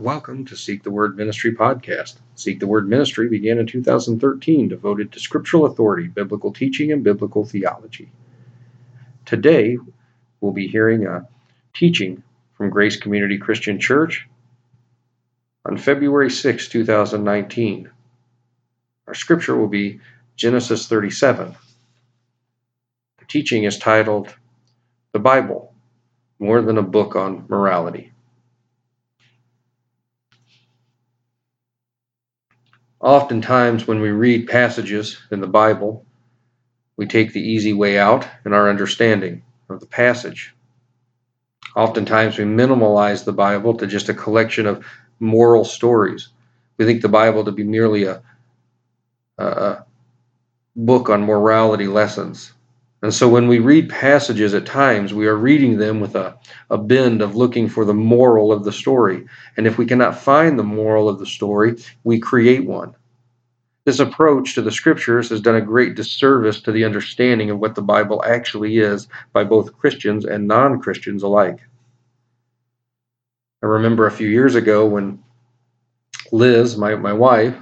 Welcome to Seek the Word Ministry podcast. Seek the Word Ministry began in 2013, devoted to scriptural authority, biblical teaching, and biblical theology. Today, we'll be hearing a teaching from Grace Community Christian Church on February 6, 2019. Our scripture will be Genesis 37. The teaching is titled The Bible, More Than a Book on Morality. Oftentimes, when we read passages in the Bible, we take the easy way out in our understanding of the passage. Oftentimes, we minimalize the Bible to just a collection of moral stories. We think the Bible to be merely a, a book on morality lessons. And so when we read passages at times, we are reading them with a, a bend of looking for the moral of the story. And if we cannot find the moral of the story, we create one. This approach to the scriptures has done a great disservice to the understanding of what the Bible actually is by both Christians and non Christians alike. I remember a few years ago when Liz, my, my wife,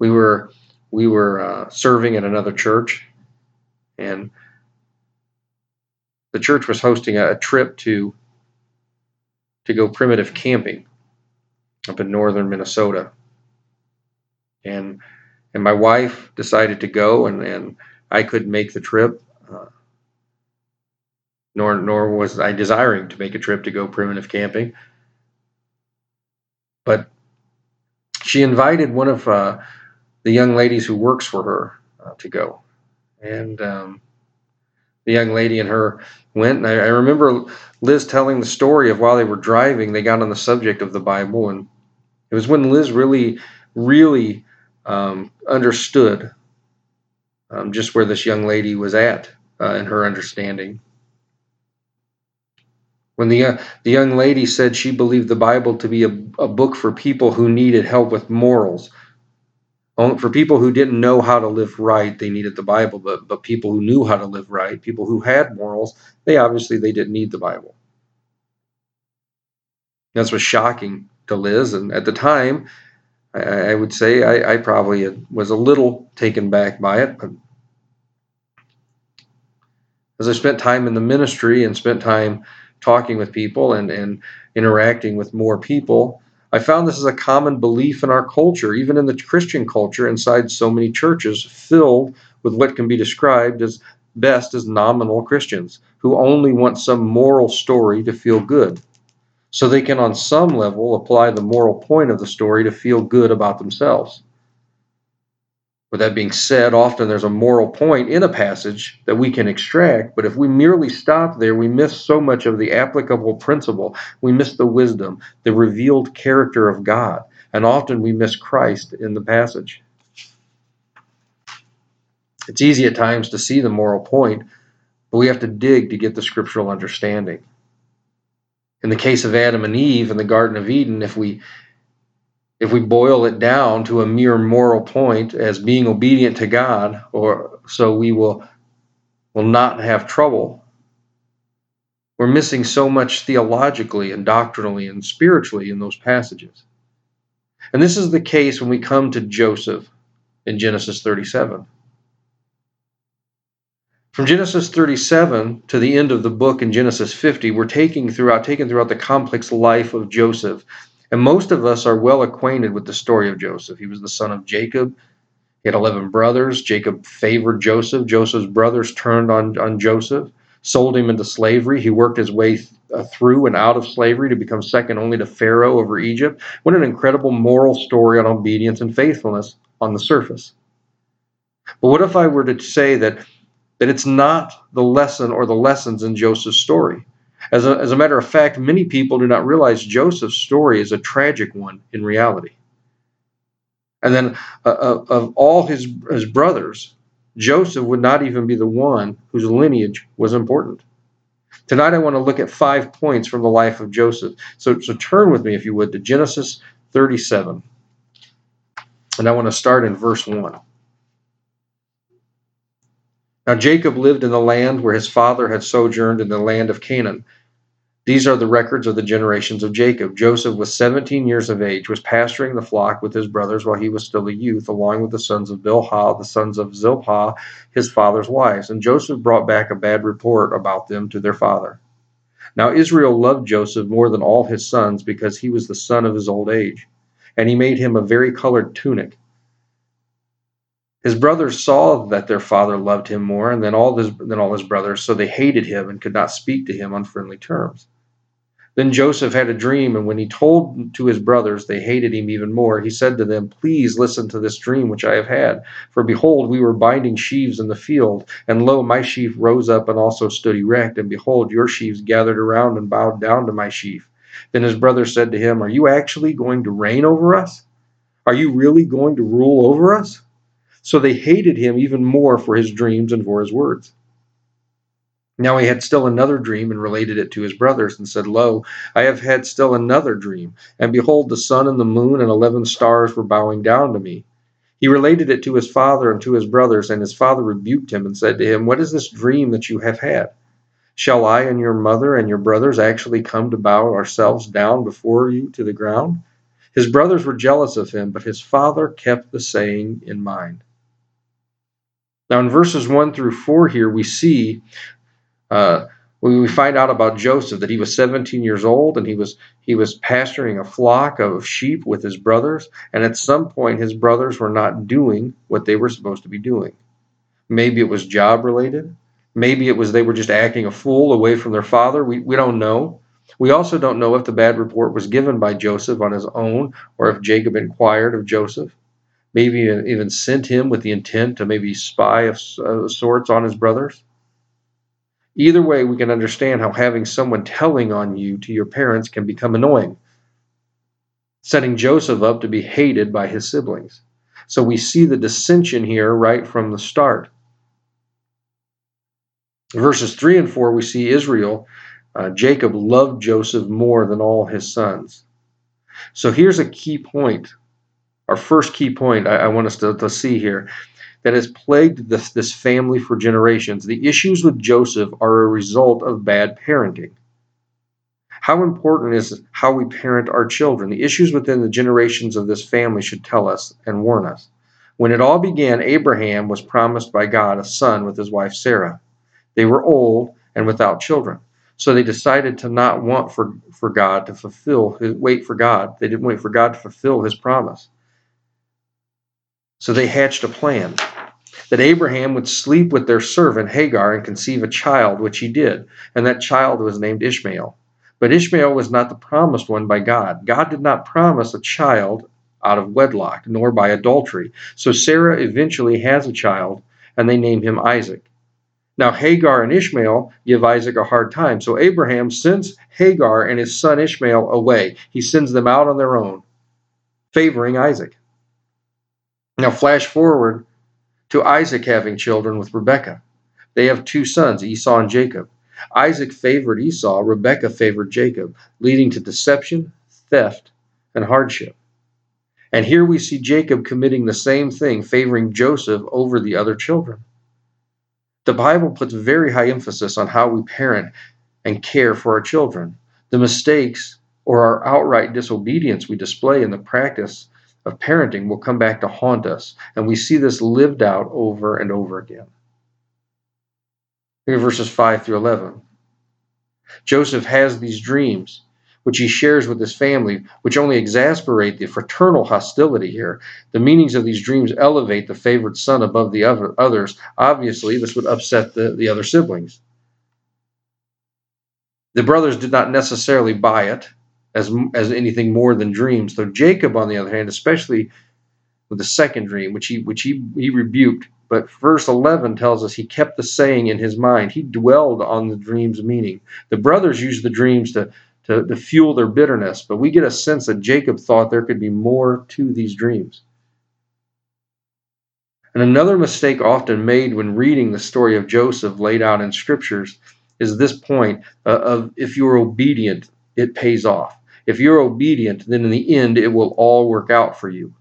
we were we were uh, serving at another church and the church was hosting a, a trip to to go primitive camping up in northern Minnesota. And and my wife decided to go, and, and I couldn't make the trip. Uh, nor nor was I desiring to make a trip to go primitive camping. But she invited one of uh, the young ladies who works for her uh, to go, and um, the young lady and her went. And I, I, remember Liz telling the story of while they were driving, they got on the subject of the Bible, and it was when Liz really, really um, understood um, just where this young lady was at uh, in her understanding. When the uh, the young lady said she believed the Bible to be a, a book for people who needed help with morals, for people who didn't know how to live right, they needed the Bible. But but people who knew how to live right, people who had morals, they obviously they didn't need the Bible. That's was shocking to Liz, and at the time, I, I would say I, I probably was a little taken back by it. But as I spent time in the ministry and spent time talking with people and and interacting with more people, I found this is a common belief in our culture, even in the Christian culture, inside so many churches filled with what can be described as best as nominal Christians who only want some moral story to feel good. So they can, on some level, apply the moral point of the story to feel good about themselves. With that being said, often there's a moral point in a passage that we can extract, but if we merely stop there, we miss so much of the applicable principle. We miss the wisdom, the revealed character of God, and often we miss Christ in the passage. It's easy at times to see the moral point, but we have to dig to get the scriptural understanding. In the case of Adam and Eve in the Garden of Eden, if we if we boil it down to a mere moral point as being obedient to God, or so we will will not have trouble. We're missing so much theologically and doctrinally and spiritually in those passages. And this is the case when we come to Joseph in Genesis 37. From Genesis 37 to the end of the book in Genesis 50, we're taking throughout taken throughout the complex life of Joseph and most of us are well acquainted with the story of Joseph. He was the son of Jacob. He had 11 brothers. Jacob favored Joseph. Joseph's brothers turned on, on Joseph, sold him into slavery. He worked his way uh, through and out of slavery to become second only to Pharaoh over Egypt. What an incredible moral story on obedience and faithfulness on the surface. But what if I were to say that, that it's not the lesson or the lessons in Joseph's story? As a, as a matter of fact, many people do not realize Joseph's story is a tragic one in reality. And then uh, uh, of all his, his brothers, Joseph would not even be the one whose lineage was important. Tonight, I want to look at five points from the life of Joseph. So, so turn with me, if you would, to Genesis 37. And I want to start in verse 1. Now Jacob lived in the land where his father had sojourned in the land of Canaan These are the records of the generations of Jacob. Joseph was 17 years of age, was pasturing the flock with his brothers while he was still a youth, along with the sons of Bilhah, the sons of Zilpah, his father's wives. And Joseph brought back a bad report about them to their father. Now Israel loved Joseph more than all his sons because he was the son of his old age, and he made him a very colored tunic. His brothers saw that their father loved him more than all his, than all his brothers, so they hated him and could not speak to him on friendly terms. Then Joseph had a dream, and when he told to his brothers, they hated him even more. He said to them, Please listen to this dream which I have had. For behold, we were binding sheaves in the field, and lo, my sheaf rose up and also stood erect, and behold, your sheaves gathered around and bowed down to my sheaf. Then his brothers said to him, Are you actually going to reign over us? Are you really going to rule over us? So they hated him even more for his dreams and for his words. Now he had still another dream and related it to his brothers and said, Lo, I have had still another dream, and behold, the sun and the moon and eleven stars were bowing down to me. He related it to his father and to his brothers, and his father rebuked him and said to him, What is this dream that you have had? Shall I and your mother and your brothers actually come to bow ourselves down before you to the ground? His brothers were jealous of him, but his father kept the saying in mind. Now, in verses 1 through 4 here, we see uh, we find out about Joseph that he was 17 years old and he was he was pasturing a flock of sheep with his brothers and at some point his brothers were not doing what they were supposed to be doing. Maybe it was job related. Maybe it was they were just acting a fool away from their father. We, we don't know. We also don't know if the bad report was given by Joseph on his own or if Jacob inquired of Joseph. Maybe even sent him with the intent to maybe spy of, of sorts on his brothers. Either way, we can understand how having someone telling on you to your parents can become annoying, setting Joseph up to be hated by his siblings. So we see the dissension here right from the start. Verses 3 and 4, we see Israel, uh, Jacob loved Joseph more than all his sons. So here's a key point. Our first key point I, I want us to, to see here that has plagued this, this family for generations. The issues with Joseph are a result of bad parenting. How important is how we parent our children? The issues within the generations of this family should tell us and warn us. When it all began, Abraham was promised by God a son with his wife Sarah. They were old and without children. So they decided to not want for, for God to fulfill his, wait for God. They didn't wait for God to fulfill his promise. So they hatched a plan that Abraham would sleep with their servant Hagar and conceive a child, which he did, and that child was named Ishmael. But Ishmael was not the promised one by God. God did not promise a child out of wedlock, nor by adultery. So Sarah eventually has a child, and they name him Isaac. Now, Hagar and Ishmael give Isaac a hard time. So Abraham sends Hagar and his son Ishmael away. He sends them out on their own, favoring Isaac. Now, flash forward to Isaac having children with Rebekah. They have two sons, Esau and Jacob. Isaac favored Esau, Rebekah favored Jacob, leading to deception, theft, and hardship. And here we see Jacob committing the same thing, favoring Joseph over the other children. The Bible puts very high emphasis on how we parent and care for our children. The mistakes or our outright disobedience we display in the practice of parenting will come back to haunt us. And we see this lived out over and over again. Look at verses 5 through 11. Joseph has these dreams, which he shares with his family, which only exasperate the fraternal hostility here. The meanings of these dreams elevate the favored son above the other, others. Obviously, this would upset the, the other siblings. The brothers did not necessarily buy it as as anything more than dreams. So Jacob, on the other hand, especially with the second dream, which he which he he rebuked, but verse 11 tells us he kept the saying in his mind. He dwelled on the dream's meaning. The brothers used the dreams to, to, to fuel their bitterness, but we get a sense that Jacob thought there could be more to these dreams. And another mistake often made when reading the story of Joseph laid out in scriptures is this point uh, of if you're obedient, it pays off. If you're obedient, then in the end it will all work out for you.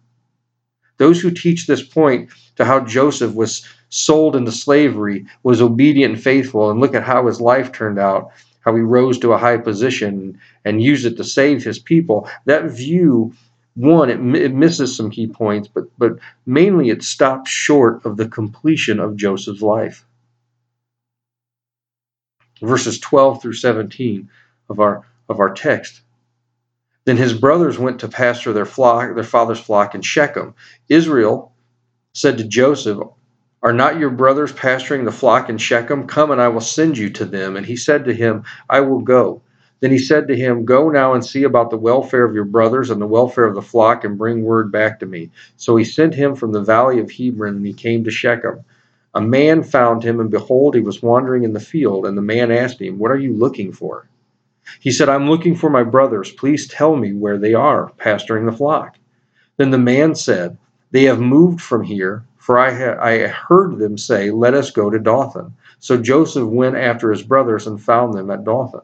Those who teach this point to how Joseph was sold into slavery, was obedient and faithful, and look at how his life turned out, how he rose to a high position and used it to save his people. That view, one, it, it misses some key points, but, but mainly it stops short of the completion of Joseph's life. Verses 12 through 17 of our, of our text. Then his brothers went to pasture their flock, their father's flock in Shechem. Israel said to Joseph, Are not your brothers pasturing the flock in Shechem? Come and I will send you to them. And he said to him, I will go. Then he said to him, Go now and see about the welfare of your brothers and the welfare of the flock, and bring word back to me. So he sent him from the valley of Hebron, and he came to Shechem. A man found him, and behold, he was wandering in the field. And the man asked him, What are you looking for? He said, I'm looking for my brothers. Please tell me where they are, pasturing the flock. Then the man said, They have moved from here, for I, ha- I heard them say, Let us go to Dothan. So Joseph went after his brothers and found them at Dothan.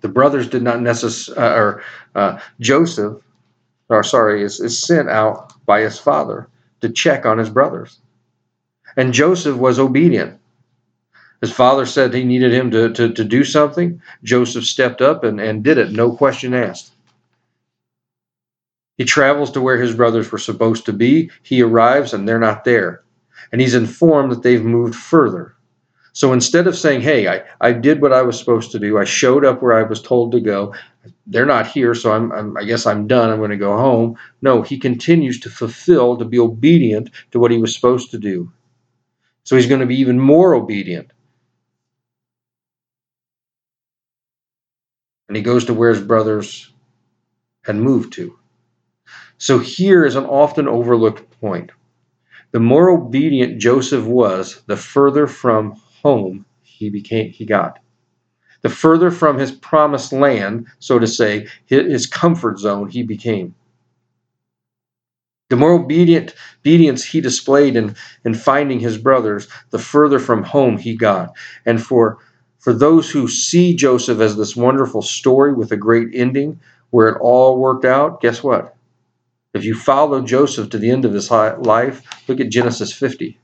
The brothers did not necessarily, uh, or uh, Joseph, or sorry, is, is sent out by his father to check on his brothers. And Joseph was obedient. His father said he needed him to, to, to do something. Joseph stepped up and, and did it, no question asked. He travels to where his brothers were supposed to be. He arrives and they're not there. And he's informed that they've moved further. So instead of saying, hey, I, I did what I was supposed to do, I showed up where I was told to go, they're not here, so I'm, I'm, i guess I'm done, I'm going to go home. No, he continues to fulfill, to be obedient to what he was supposed to do. So he's going to be even more obedient. And he goes to where his brothers had moved to. So here is an often overlooked point. The more obedient Joseph was, the further from home he became he got. The further from his promised land, so to say, his comfort zone he became. The more obedient obedience he displayed in, in finding his brothers, the further from home he got. And for for those who see Joseph as this wonderful story with a great ending where it all worked out, guess what? If you follow Joseph to the end of his life, look at Genesis 50.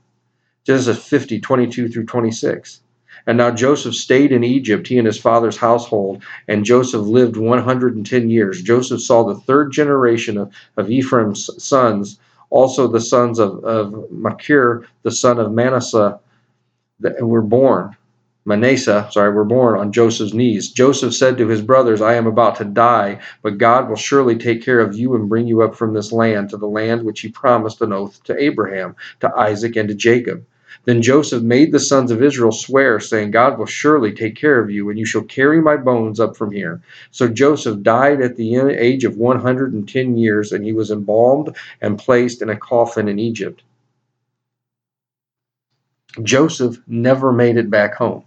Genesis 50, 22 through 26. And now Joseph stayed in Egypt, he and his father's household, and Joseph lived 110 years. Joseph saw the third generation of, of Ephraim's sons, also the sons of, of Machir, the son of Manasseh, that were born. Manasseh, sorry, were born on Joseph's knees. Joseph said to his brothers, I am about to die, but God will surely take care of you and bring you up from this land to the land which he promised an oath to Abraham, to Isaac, and to Jacob. Then Joseph made the sons of Israel swear, saying, God will surely take care of you, and you shall carry my bones up from here. So Joseph died at the age of 110 years, and he was embalmed and placed in a coffin in Egypt. Joseph never made it back home.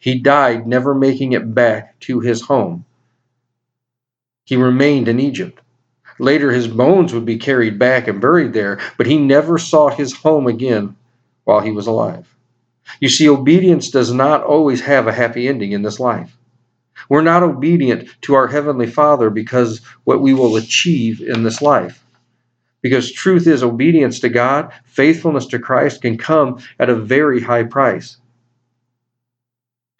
He died never making it back to his home. He remained in Egypt. Later, his bones would be carried back and buried there, but he never saw his home again while he was alive. You see, obedience does not always have a happy ending in this life. We're not obedient to our Heavenly Father because what we will achieve in this life. Because truth is, obedience to God, faithfulness to Christ can come at a very high price.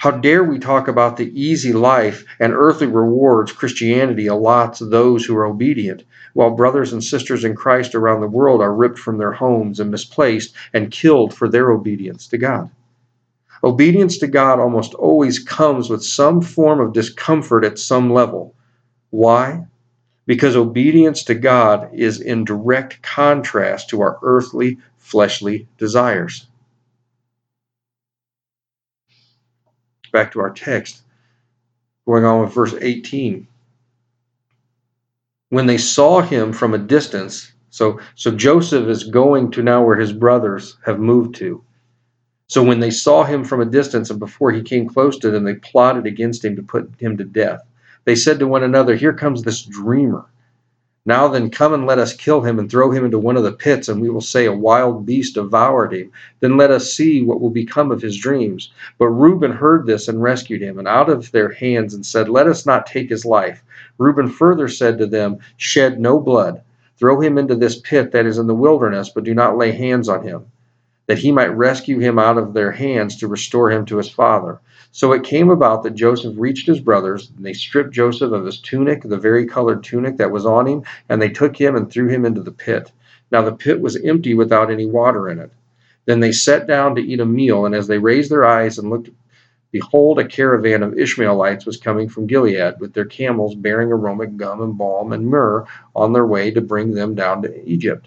How dare we talk about the easy life and earthly rewards Christianity allots those who are obedient, while brothers and sisters in Christ around the world are ripped from their homes and misplaced and killed for their obedience to God? Obedience to God almost always comes with some form of discomfort at some level. Why? Because obedience to God is in direct contrast to our earthly, fleshly desires. Back to our text, going on with verse 18. When they saw him from a distance, so, so Joseph is going to now where his brothers have moved to. So when they saw him from a distance and before he came close to them, they plotted against him to put him to death. They said to one another, Here comes this dreamer. Now then, come and let us kill him and throw him into one of the pits, and we will say, A wild beast devoured him. Then let us see what will become of his dreams. But Reuben heard this and rescued him, and out of their hands, and said, Let us not take his life. Reuben further said to them, Shed no blood. Throw him into this pit that is in the wilderness, but do not lay hands on him. That he might rescue him out of their hands to restore him to his father. So it came about that Joseph reached his brothers, and they stripped Joseph of his tunic, the vari-colored tunic that was on him, and they took him and threw him into the pit. Now the pit was empty without any water in it. Then they sat down to eat a meal, and as they raised their eyes and looked, behold, a caravan of Ishmaelites was coming from Gilead, with their camels bearing aromatic gum and balm and myrrh on their way to bring them down to Egypt.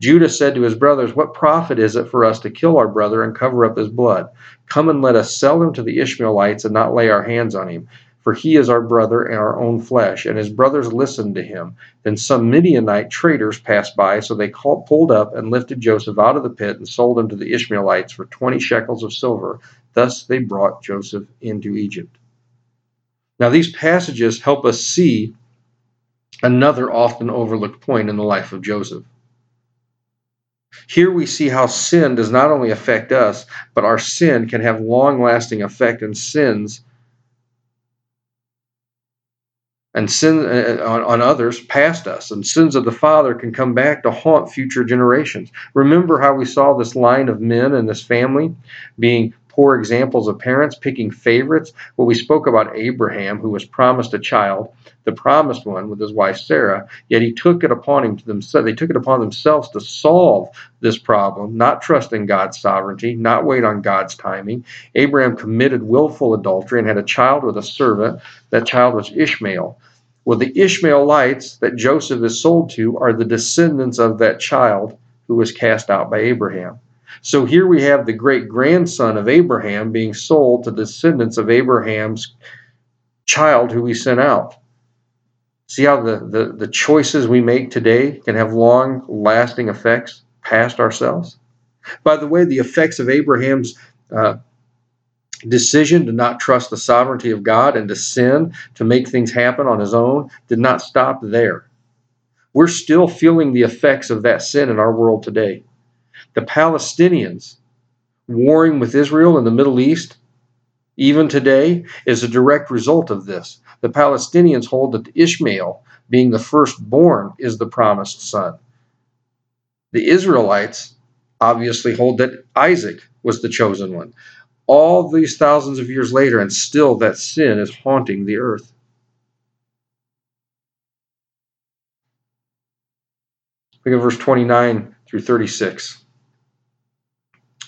Judah said to his brothers, What profit is it for us to kill our brother and cover up his blood? Come and let us sell him to the Ishmaelites and not lay our hands on him. For he is our brother and our own flesh. And his brothers listened to him. Then some Midianite traders passed by, so they called, pulled up and lifted Joseph out of the pit and sold him to the Ishmaelites for twenty shekels of silver. Thus they brought Joseph into Egypt. Now, these passages help us see another often overlooked point in the life of Joseph. Here we see how sin does not only affect us, but our sin can have long lasting effect and sins and sin uh, on, on others past us. And sins of the father can come back to haunt future generations. Remember how we saw this line of men and this family being poor examples of parents picking favorites. Well, we spoke about Abraham, who was promised a child, the promised one with his wife Sarah, yet he took it upon him to themselves. They took it upon themselves to solve this problem, not trusting God's sovereignty, not wait on God's timing. Abraham committed willful adultery and had a child with a servant. That child was Ishmael. Well, the Ishmaelites that Joseph is sold to are the descendants of that child who was cast out by Abraham. So here we have the great grandson of Abraham being sold to descendants of Abraham's child who we sent out. See how the, the, the choices we make today can have long lasting effects past ourselves? By the way, the effects of Abraham's uh, decision to not trust the sovereignty of God and to sin, to make things happen on his own, did not stop there. We're still feeling the effects of that sin in our world today. The Palestinians warring with Israel in the Middle East, even today, is a direct result of this. The Palestinians hold that Ishmael, being the firstborn, is the promised son. The Israelites obviously hold that Isaac was the chosen one. All these thousands of years later, and still that sin is haunting the earth. Look at verse 29 through 36.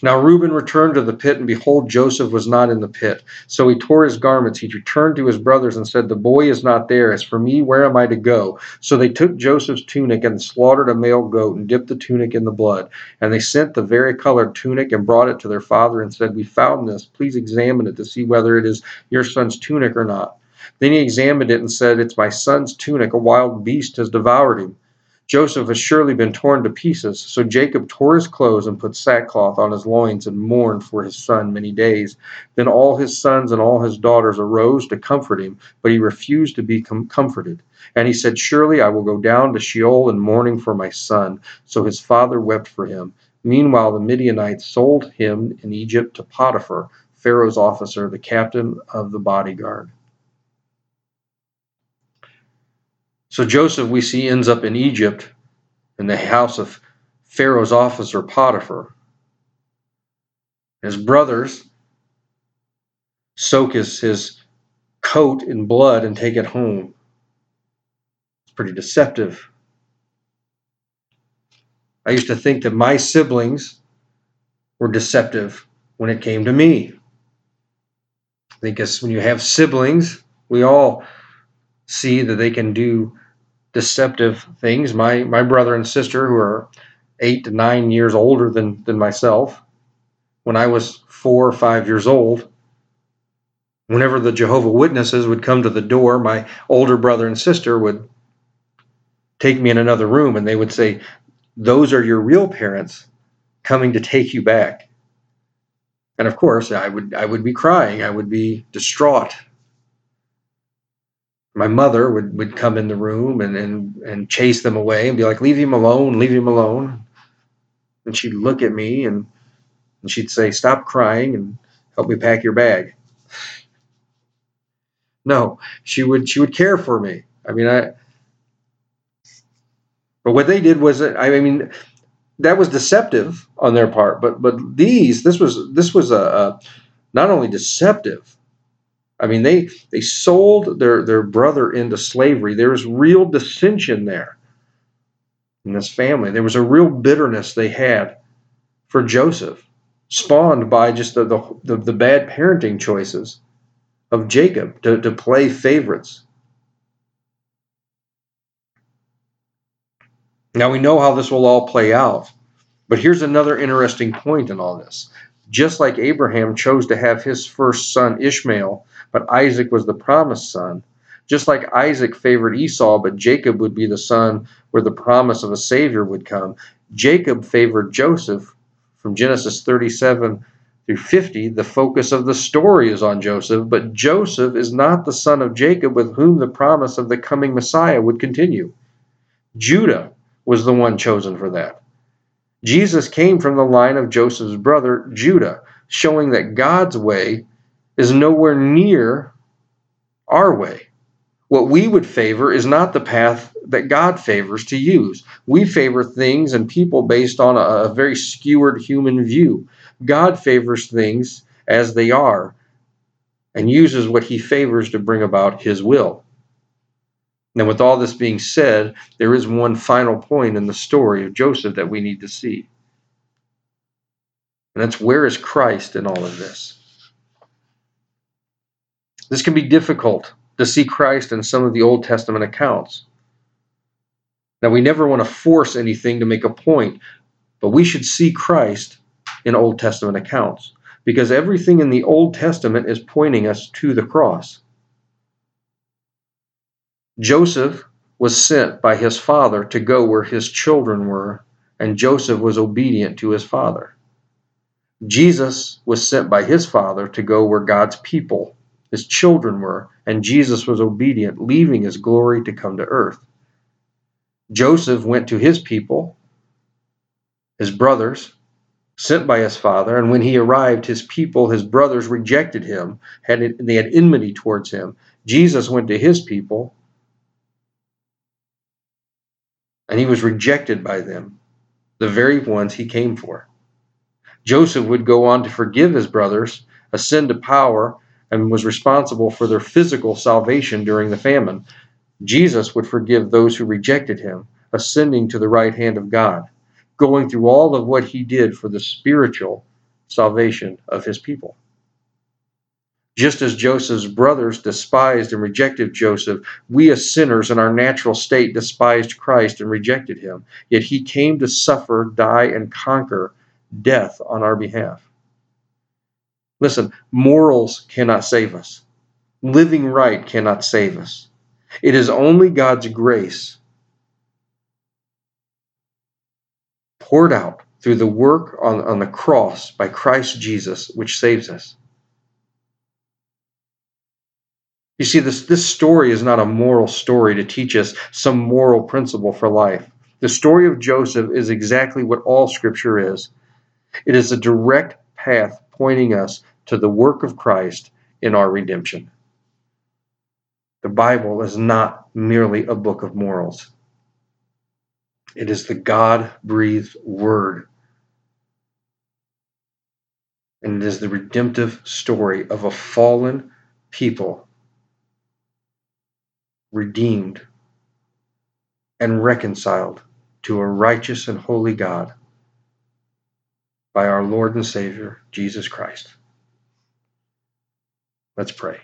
Now Reuben returned to the pit, and behold, Joseph was not in the pit. So he tore his garments. He returned to his brothers and said, The boy is not there. As for me, where am I to go? So they took Joseph's tunic and slaughtered a male goat and dipped the tunic in the blood. And they sent the vari-colored tunic and brought it to their father and said, We found this. Please examine it to see whether it is your son's tunic or not. Then he examined it and said, It's my son's tunic. A wild beast has devoured him. Joseph has surely been torn to pieces. So Jacob tore his clothes and put sackcloth on his loins and mourned for his son many days. Then all his sons and all his daughters arose to comfort him, but he refused to be com- comforted. And he said, Surely I will go down to Sheol in mourning for my son. So his father wept for him. Meanwhile, the Midianites sold him in Egypt to Potiphar, Pharaoh's officer, the captain of the bodyguard. So Joseph, we see, ends up in Egypt in the house of Pharaoh's officer Potiphar. His brothers soak his, his coat in blood and take it home. It's pretty deceptive. I used to think that my siblings were deceptive when it came to me. I think as when you have siblings, we all see that they can do deceptive things. My my brother and sister, who are eight to nine years older than than myself, when I was four or five years old, whenever the Jehovah Witnesses would come to the door, my older brother and sister would take me in another room and they would say, "Those are your real parents coming to take you back." And of course, I would I would be crying. I would be distraught my mother would, would come in the room and, and, and chase them away and be like, leave him alone, leave him alone. And she'd look at me and, and she'd say, stop crying and help me pack your bag. No, she would she would care for me. I mean, I. But what they did was, I mean, that was deceptive on their part. But but these this was this was a, a not only deceptive. I mean they they sold their their brother into slavery. There was real dissension there in this family. There was a real bitterness they had for Joseph, spawned by just the the, the, the bad parenting choices of Jacob to, to play favorites. Now we know how this will all play out, but here's another interesting point in all this. Just like Abraham chose to have his first son Ishmael, but Isaac was the promised son, just like Isaac favored Esau, but Jacob would be the son where the promise of a Savior would come, Jacob favored Joseph from Genesis 37 through 50, the focus of the story is on Joseph, but Joseph is not the son of Jacob with whom the promise of the coming Messiah would continue. Judah was the one chosen for that. Jesus came from the line of Joseph's brother, Judah, showing that God's way is nowhere near our way. What we would favor is not the path that God favors to use. We favor things and people based on a, very skewered human view. God favors things as they are and uses what he favors to bring about his will. Now, with all this being said, there is one final point in the story of Joseph that we need to see. And that's where is Christ in all of this? This can be difficult to see Christ in some of the Old Testament accounts. Now, we never want to force anything to make a point, but we should see Christ in Old Testament accounts because everything in the Old Testament is pointing us to the cross. Joseph was sent by his father to go where his children were, and Joseph was obedient to his father. Jesus was sent by his father to go where God's people, his children, were, and Jesus was obedient, leaving his glory to come to earth. Joseph went to his people, his brothers, sent by his father, and when he arrived, his people, his brothers, rejected him. Had they had enmity towards him. Jesus went to his people, and he was rejected by them, the very ones he came for. Joseph would go on to forgive his brothers, ascend to power, and was responsible for their physical salvation during the famine. Jesus would forgive those who rejected him, ascending to the right hand of God going through all of what he did for the spiritual salvation of his people. Just as Joseph's brothers despised and rejected Joseph, we as sinners in our natural state despised Christ and rejected him. Yet he came to suffer, die, and conquer death on our behalf. Listen, morals cannot save us. Living right cannot save us. It is only God's grace poured out through the work on, on the cross by Christ Jesus, which saves us. You see, this, this story is not a moral story to teach us some moral principle for life. The story of Joseph is exactly what all Scripture is it is a direct path pointing us to the work of Christ in our redemption. The Bible is not merely a book of morals. It is the God breathed word. And it is the redemptive story of a fallen people redeemed and reconciled to a righteous and holy God by our Lord and Savior, Jesus Christ. Let's pray.